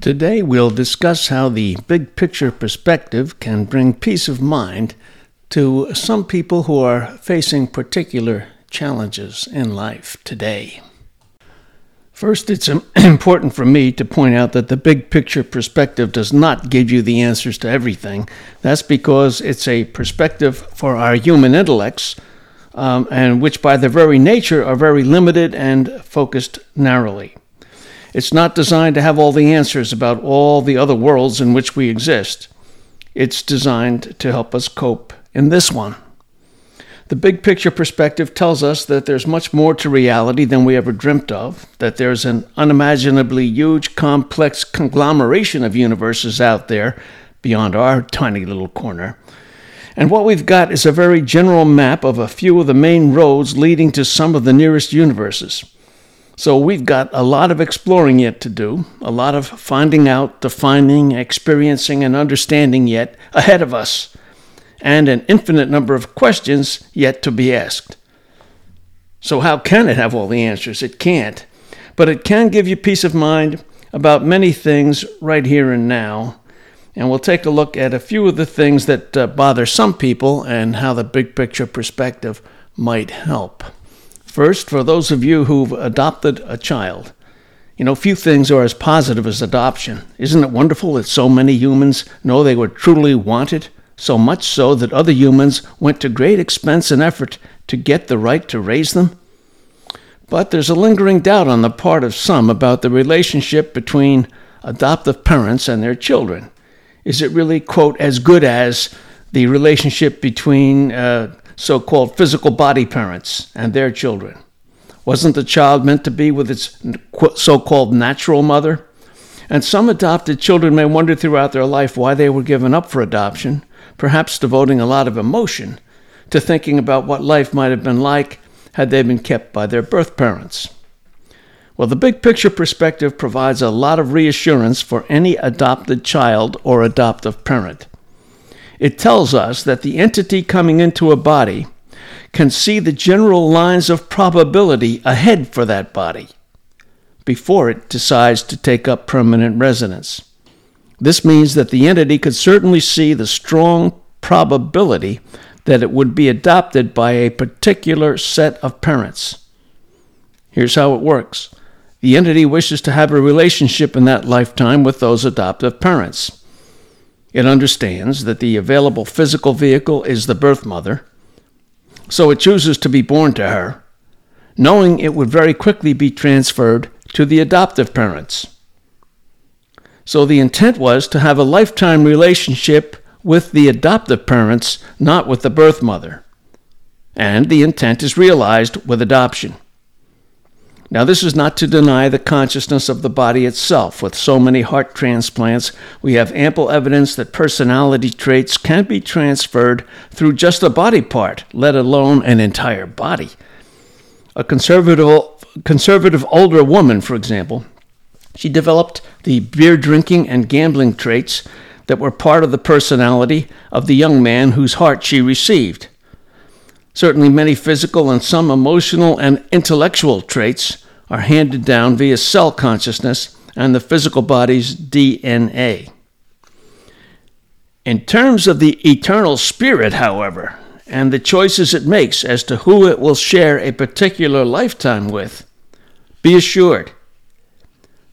Today, we'll discuss how the big picture perspective can bring peace of mind to some people who are facing particular challenges in life today. First, it's important for me to point out that the big picture perspective does not give you the answers to everything. That's because it's a perspective for our human intellects, um, and which by their very nature are very limited and focused narrowly. It's not designed to have all the answers about all the other worlds in which we exist. It's designed to help us cope in this one. The big picture perspective tells us that there's much more to reality than we ever dreamt of, that there's an unimaginably huge, complex conglomeration of universes out there beyond our tiny little corner. And what we've got is a very general map of a few of the main roads leading to some of the nearest universes. So we've got a lot of exploring yet to do, a lot of finding out, defining, experiencing, and understanding yet ahead of us, and an infinite number of questions yet to be asked. So, how can it have all the answers? It can't. But it can give you peace of mind about many things right here and now. And we'll take a look at a few of the things that uh, bother some people and how the big picture perspective might help. First, for those of you who've adopted a child, you know, few things are as positive as adoption. Isn't it wonderful that so many humans know they were truly wanted? So much so that other humans went to great expense and effort to get the right to raise them? But there's a lingering doubt on the part of some about the relationship between adoptive parents and their children. Is it really, quote, as good as the relationship between uh, so called physical body parents and their children? Wasn't the child meant to be with its so called natural mother? And some adopted children may wonder throughout their life why they were given up for adoption, perhaps devoting a lot of emotion to thinking about what life might have been like had they been kept by their birth parents. Well, the big picture perspective provides a lot of reassurance for any adopted child or adoptive parent. It tells us that the entity coming into a body can see the general lines of probability ahead for that body before it decides to take up permanent residence. This means that the entity could certainly see the strong probability that it would be adopted by a particular set of parents. Here's how it works the entity wishes to have a relationship in that lifetime with those adoptive parents. It understands that the available physical vehicle is the birth mother, so it chooses to be born to her, knowing it would very quickly be transferred to the adoptive parents. So the intent was to have a lifetime relationship with the adoptive parents, not with the birth mother. And the intent is realized with adoption. Now, this is not to deny the consciousness of the body itself. With so many heart transplants, we have ample evidence that personality traits can be transferred through just a body part, let alone an entire body. A conservative, conservative older woman, for example, she developed the beer drinking and gambling traits that were part of the personality of the young man whose heart she received. Certainly, many physical and some emotional and intellectual traits are handed down via cell consciousness and the physical body's DNA. In terms of the eternal spirit, however, and the choices it makes as to who it will share a particular lifetime with, be assured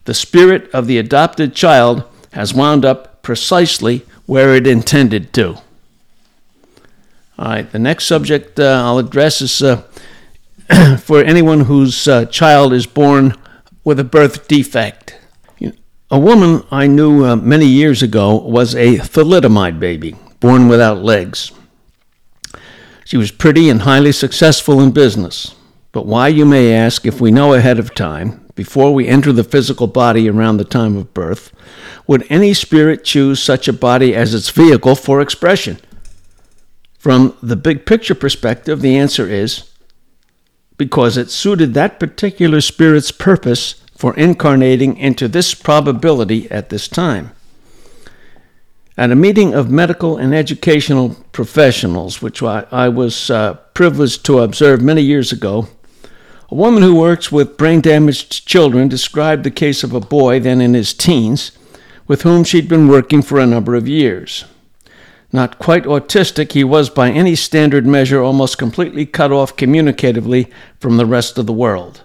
the spirit of the adopted child has wound up precisely where it intended to. All right, the next subject uh, I'll address is uh, for anyone whose uh, child is born with a birth defect. A woman I knew uh, many years ago was a thalidomide baby, born without legs. She was pretty and highly successful in business. But why, you may ask, if we know ahead of time before we enter the physical body around the time of birth, would any spirit choose such a body as its vehicle for expression? From the big picture perspective, the answer is because it suited that particular spirit's purpose for incarnating into this probability at this time. At a meeting of medical and educational professionals, which I, I was uh, privileged to observe many years ago, a woman who works with brain damaged children described the case of a boy, then in his teens, with whom she'd been working for a number of years. Not quite autistic, he was by any standard measure almost completely cut off communicatively from the rest of the world.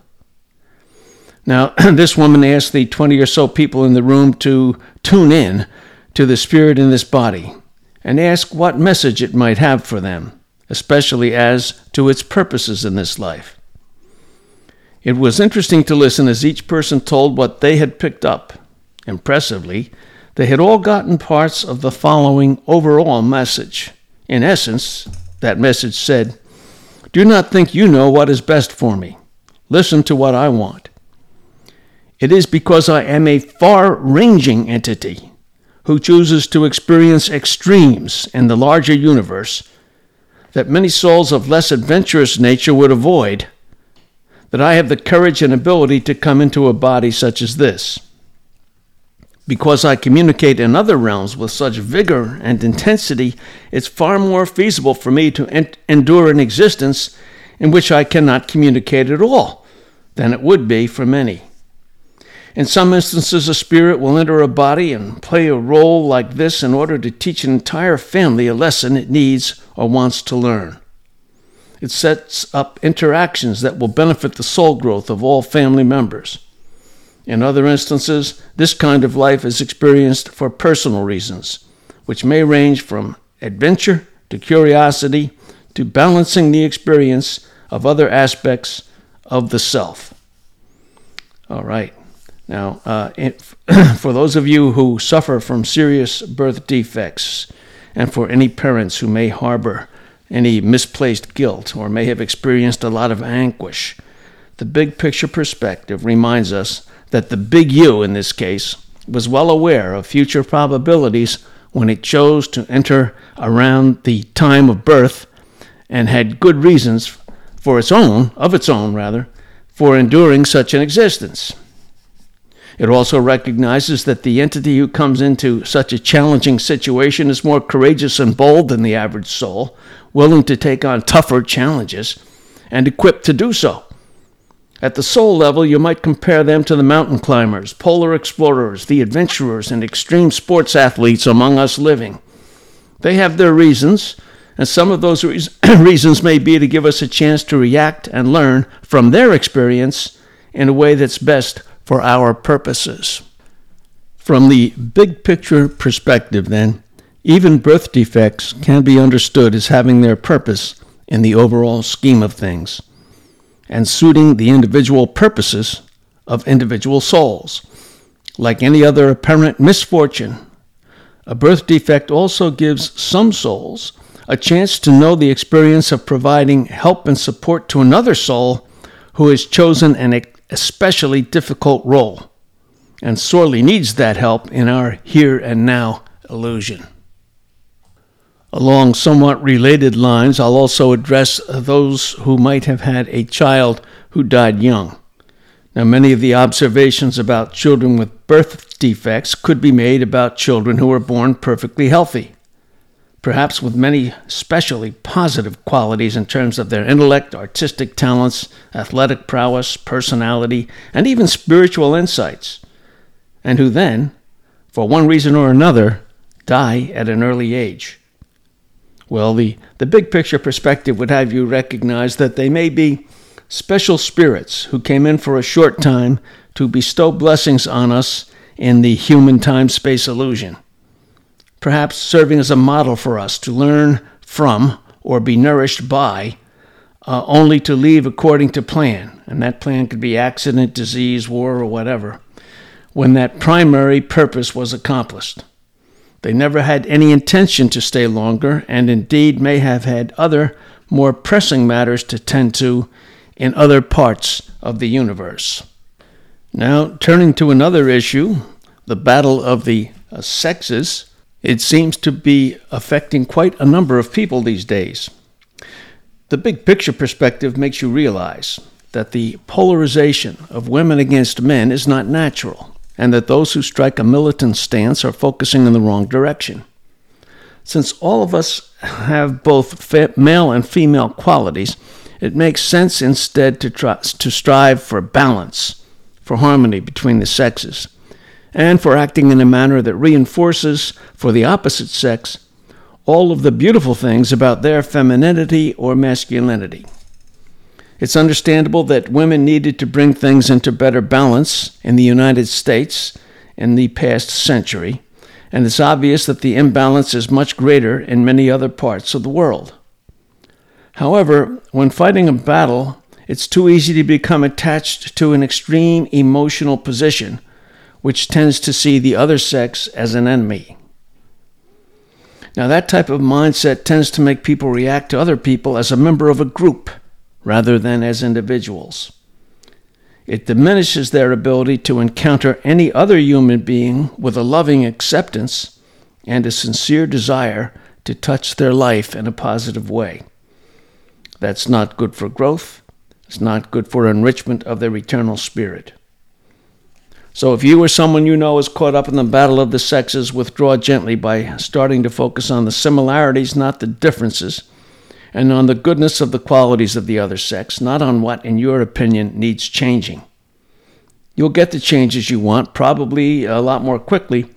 Now, this woman asked the 20 or so people in the room to tune in to the spirit in this body and ask what message it might have for them, especially as to its purposes in this life. It was interesting to listen as each person told what they had picked up. Impressively, they had all gotten parts of the following overall message. In essence, that message said, Do not think you know what is best for me. Listen to what I want. It is because I am a far ranging entity who chooses to experience extremes in the larger universe that many souls of less adventurous nature would avoid, that I have the courage and ability to come into a body such as this. Because I communicate in other realms with such vigor and intensity, it's far more feasible for me to en- endure an existence in which I cannot communicate at all than it would be for many. In some instances, a spirit will enter a body and play a role like this in order to teach an entire family a lesson it needs or wants to learn. It sets up interactions that will benefit the soul growth of all family members. In other instances, this kind of life is experienced for personal reasons, which may range from adventure to curiosity to balancing the experience of other aspects of the self. All right. Now, uh, for those of you who suffer from serious birth defects, and for any parents who may harbor any misplaced guilt or may have experienced a lot of anguish, the big picture perspective reminds us that the big U in this case was well aware of future probabilities when it chose to enter around the time of birth and had good reasons for its own, of its own rather, for enduring such an existence. It also recognizes that the entity who comes into such a challenging situation is more courageous and bold than the average soul, willing to take on tougher challenges, and equipped to do so. At the soul level, you might compare them to the mountain climbers, polar explorers, the adventurers, and extreme sports athletes among us living. They have their reasons, and some of those reasons may be to give us a chance to react and learn from their experience in a way that's best for our purposes. From the big picture perspective, then, even birth defects can be understood as having their purpose in the overall scheme of things and suiting the individual purposes of individual souls. Like any other apparent misfortune, a birth defect also gives some souls a chance to know the experience of providing help and support to another soul who has chosen an especially difficult role and sorely needs that help in our here and now illusion. Along somewhat related lines, I'll also address those who might have had a child who died young. Now, many of the observations about children with birth defects could be made about children who were born perfectly healthy perhaps with many specially positive qualities in terms of their intellect, artistic talents, athletic prowess, personality, and even spiritual insights, and who then, for one reason or another, die at an early age. Well, the, the big picture perspective would have you recognize that they may be special spirits who came in for a short time to bestow blessings on us in the human time space illusion perhaps serving as a model for us to learn from or be nourished by, uh, only to leave according to plan. And that plan could be accident, disease, war, or whatever, when that primary purpose was accomplished. They never had any intention to stay longer, and indeed may have had other, more pressing matters to tend to in other parts of the universe. Now, turning to another issue, the battle of the uh, sexes, it seems to be affecting quite a number of people these days. The big picture perspective makes you realize that the polarization of women against men is not natural, and that those who strike a militant stance are focusing in the wrong direction. Since all of us have both male and female qualities, it makes sense instead to, try, to strive for balance, for harmony between the sexes, and for acting in a manner that reinforces for the opposite sex all of the beautiful things about their femininity or masculinity. It's understandable that women needed to bring things into better balance in the United States in the past century, and it's obvious that the imbalance is much greater in many other parts of the world. However, when fighting a battle, it's too easy to become attached to an extreme emotional position, which tends to see the other sex as an enemy. Now, that type of mindset tends to make people react to other people as a member of a group rather than as individuals. It diminishes their ability to encounter any other human being with a loving acceptance and a sincere desire to touch their life in a positive way. That's not good for growth. It's not good for enrichment of their eternal spirit. So if you or someone you know is caught up in the battle of the sexes, withdraw gently by starting to focus on the similarities, not the differences, and on the goodness of the qualities of the other sex, not on what, in your opinion, needs changing. You'll get the changes you want, probably a lot more quickly,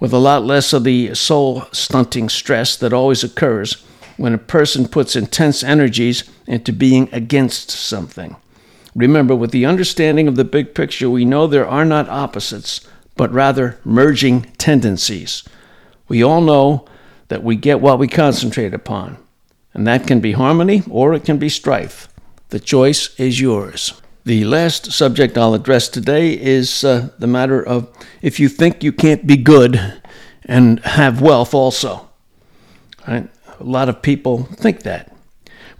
with a lot less of the soul stunting stress that always occurs when a person puts intense energies into being against something. Remember, with the understanding of the big picture, we know there are not opposites, but rather merging tendencies. We all know that we get what we concentrate upon, and that can be harmony or it can be strife. The choice is yours. The last subject I'll address today is uh, the matter of if you think you can't be good and have wealth also. Right? A lot of people think that.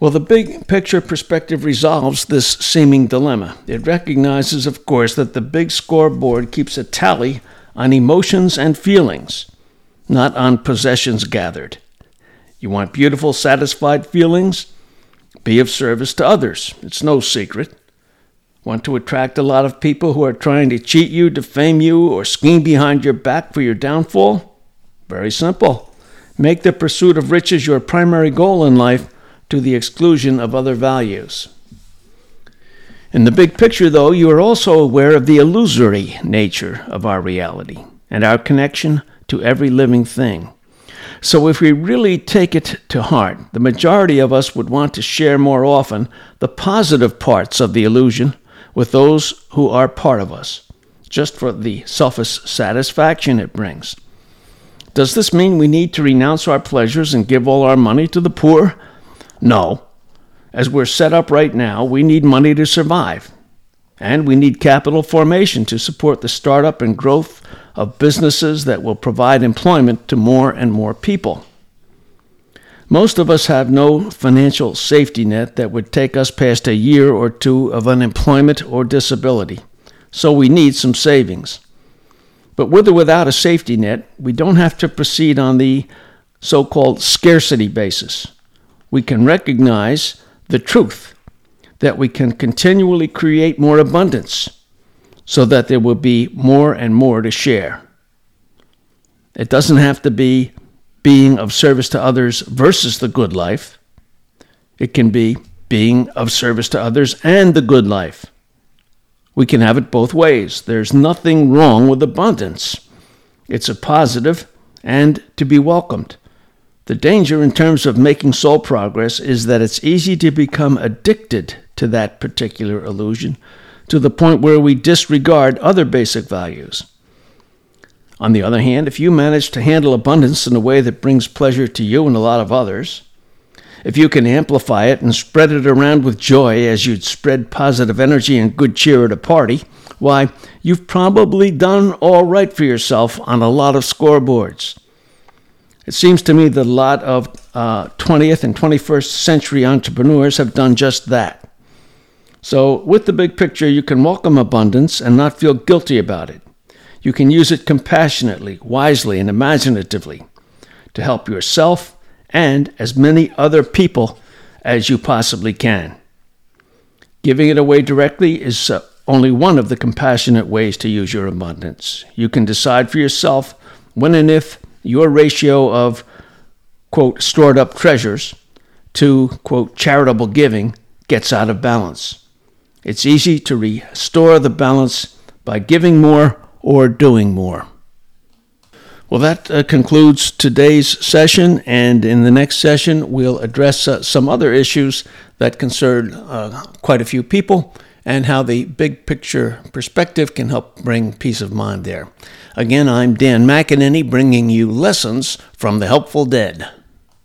Well, the big picture perspective resolves this seeming dilemma. It recognizes, of course, that the big scoreboard keeps a tally on emotions and feelings, not on possessions gathered. You want beautiful, satisfied feelings? Be of service to others. It's no secret. Want to attract a lot of people who are trying to cheat you, defame you, or scheme behind your back for your downfall? Very simple. Make the pursuit of riches your primary goal in life to the exclusion of other values. In the big picture, though, you are also aware of the illusory nature of our reality and our connection to every living thing. So, if we really take it to heart, the majority of us would want to share more often the positive parts of the illusion with those who are part of us, just for the selfish satisfaction it brings. Does this mean we need to renounce our pleasures and give all our money to the poor? No. As we're set up right now, we need money to survive. And we need capital formation to support the startup and growth of businesses that will provide employment to more and more people. Most of us have no financial safety net that would take us past a year or two of unemployment or disability, so we need some savings. But with or without a safety net, we don't have to proceed on the so called scarcity basis. We can recognize the truth that we can continually create more abundance so that there will be more and more to share. It doesn't have to be being of service to others versus the good life. It can be being of service to others and the good life. We can have it both ways. There's nothing wrong with abundance. It's a positive and to be welcomed. The danger in terms of making soul progress is that it's easy to become addicted to that particular illusion to the point where we disregard other basic values. On the other hand, if you manage to handle abundance in a way that brings pleasure to you and a lot of others, if you can amplify it and spread it around with joy as you'd spread positive energy and good cheer at a party, why, you've probably done all right for yourself on a lot of scoreboards. It seems to me that a lot of uh, 20th and 21st century entrepreneurs have done just that. So, with the big picture, you can welcome abundance and not feel guilty about it. You can use it compassionately, wisely, and imaginatively to help yourself and as many other people as you possibly can. Giving it away directly is uh, only one of the compassionate ways to use your abundance. You can decide for yourself when and if your ratio of, quote, stored up treasures to, quote, charitable giving gets out of balance. It's easy to restore the balance by giving more or doing more. Well, that uh, concludes today's session, and in the next session, we'll address uh, some other issues that concern uh, quite a few people and how the big picture perspective can help bring peace of mind there. Again, I'm Dan McEnany bringing you lessons from the Helpful Dead.